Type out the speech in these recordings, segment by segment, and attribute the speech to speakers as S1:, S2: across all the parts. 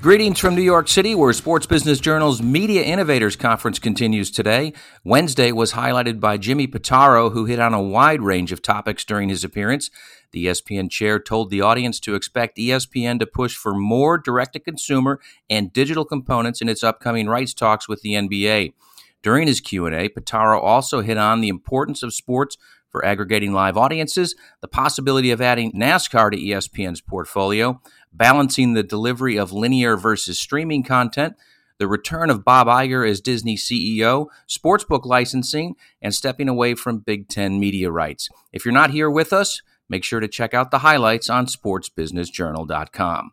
S1: Greetings from New York City, where Sports Business Journal's Media Innovators Conference continues today. Wednesday was highlighted by Jimmy Pitaro, who hit on a wide range of topics during his appearance. The ESPN chair told the audience to expect ESPN to push for more direct to consumer and digital components in its upcoming rights talks with the NBA. During his Q&A, Pitaro also hit on the importance of sports for aggregating live audiences, the possibility of adding NASCAR to ESPN's portfolio, balancing the delivery of linear versus streaming content, the return of Bob Iger as Disney CEO, sportsbook licensing, and stepping away from Big Ten media rights. If you're not here with us, make sure to check out the highlights on sportsbusinessjournal.com.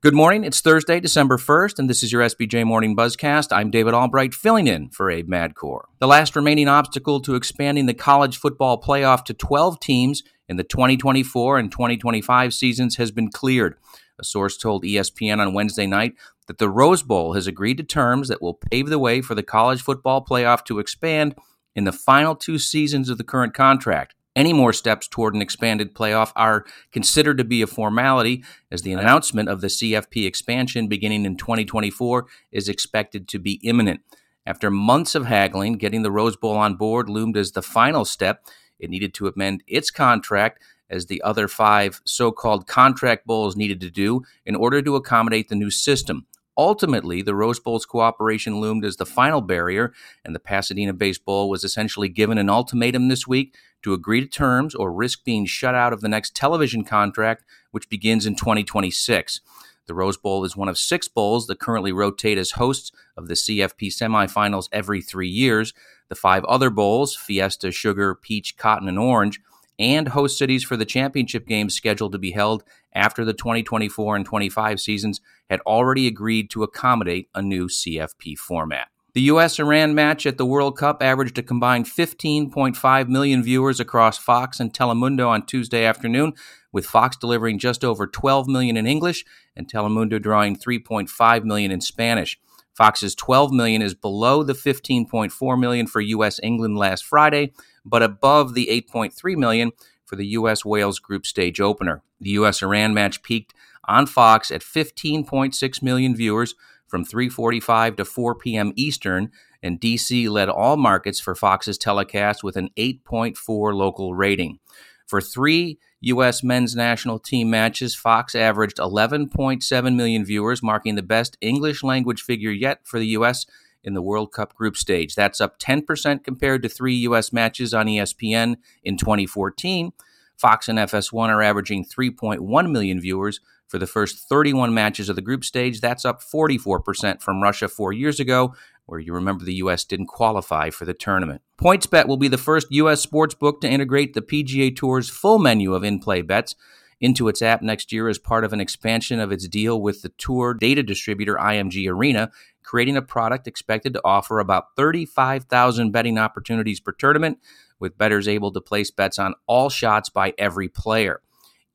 S1: Good morning. It's Thursday, December 1st, and this is your SBJ Morning Buzzcast. I'm David Albright, filling in for Abe Madkour. The last remaining obstacle to expanding the college football playoff to 12 teams in the 2024 and 2025 seasons has been cleared. A source told ESPN on Wednesday night that the Rose Bowl has agreed to terms that will pave the way for the college football playoff to expand in the final two seasons of the current contract. Any more steps toward an expanded playoff are considered to be a formality, as the announcement of the CFP expansion beginning in 2024 is expected to be imminent. After months of haggling, getting the Rose Bowl on board loomed as the final step. It needed to amend its contract as the other five so called contract bowls needed to do in order to accommodate the new system. Ultimately, the Rose Bowl's cooperation loomed as the final barrier, and the Pasadena-based bowl was essentially given an ultimatum this week to agree to terms or risk being shut out of the next television contract, which begins in 2026. The Rose Bowl is one of six bowls that currently rotate as hosts of the CFP semifinals every three years. The five other bowls, Fiesta, Sugar, Peach, Cotton, and Orange, and host cities for the championship games scheduled to be held after the 2024 and 25 seasons had already agreed to accommodate a new CFP format. The U.S. Iran match at the World Cup averaged a combined 15.5 million viewers across Fox and Telemundo on Tuesday afternoon, with Fox delivering just over 12 million in English and Telemundo drawing 3.5 million in Spanish. Fox's 12 million is below the 15.4 million for US England last Friday, but above the 8.3 million for the US Wales group stage opener. The US Iran match peaked on Fox at 15.6 million viewers from 3:45 to 4 p.m. Eastern, and DC led all markets for Fox's telecast with an 8.4 local rating. For 3 U.S. men's national team matches, Fox averaged 11.7 million viewers, marking the best English language figure yet for the U.S. in the World Cup group stage. That's up 10% compared to three U.S. matches on ESPN in 2014. Fox and FS1 are averaging 3.1 million viewers for the first 31 matches of the group stage. That's up 44% from Russia four years ago, where you remember the U.S. didn't qualify for the tournament. PointsBet will be the first U.S. sports book to integrate the PGA Tour's full menu of in play bets into its app next year as part of an expansion of its deal with the tour data distributor IMG Arena, creating a product expected to offer about 35,000 betting opportunities per tournament, with bettors able to place bets on all shots by every player.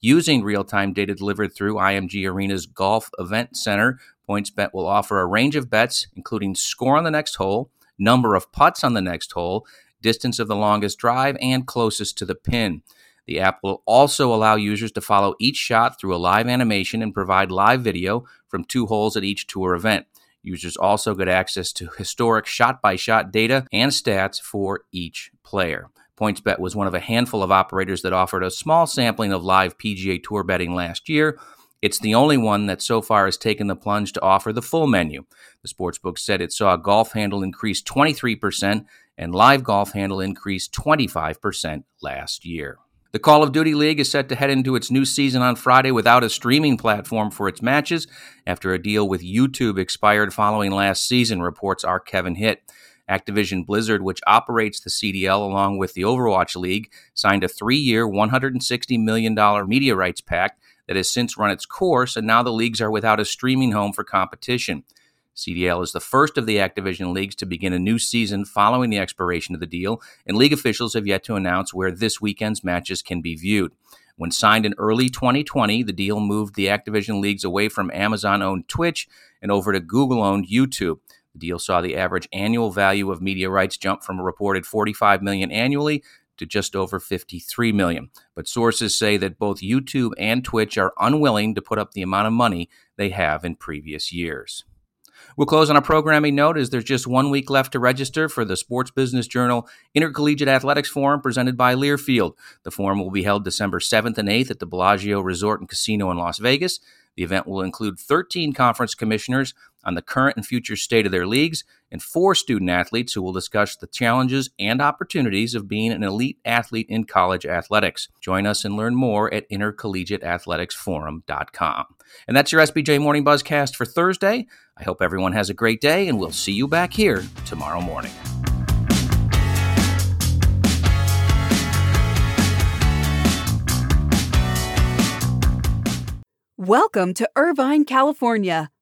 S1: Using real time data delivered through IMG Arena's Golf Event Center, PointsBet will offer a range of bets, including score on the next hole, number of putts on the next hole, distance of the longest drive, and closest to the pin. The app will also allow users to follow each shot through a live animation and provide live video from two holes at each tour event. Users also get access to historic shot by shot data and stats for each player. PointsBet was one of a handful of operators that offered a small sampling of live PGA Tour betting last year. It's the only one that so far has taken the plunge to offer the full menu. The sportsbook said it saw golf handle increase 23% and live golf handle increase 25% last year. The Call of Duty League is set to head into its new season on Friday without a streaming platform for its matches after a deal with YouTube expired following last season, reports our Kevin Hitt. Activision Blizzard, which operates the CDL along with the Overwatch League, signed a three year, $160 million media rights pact that has since run its course, and now the leagues are without a streaming home for competition. CDL is the first of the Activision leagues to begin a new season following the expiration of the deal, and league officials have yet to announce where this weekend's matches can be viewed. When signed in early 2020, the deal moved the Activision leagues away from Amazon owned Twitch and over to Google owned YouTube. The deal saw the average annual value of media rights jump from a reported 45 million annually to just over 53 million. But sources say that both YouTube and Twitch are unwilling to put up the amount of money they have in previous years. We'll close on a programming note as there's just one week left to register for the Sports Business Journal Intercollegiate Athletics Forum presented by Learfield. The forum will be held December 7th and 8th at the Bellagio Resort and Casino in Las Vegas. The event will include 13 conference commissioners on the current and future state of their leagues and four student athletes who will discuss the challenges and opportunities of being an elite athlete in college athletics. Join us and learn more at intercollegiateathleticsforum.com. And that's your SBJ Morning Buzzcast for Thursday. I hope everyone has a great day, and we'll see you back here tomorrow morning.
S2: Welcome to Irvine, California,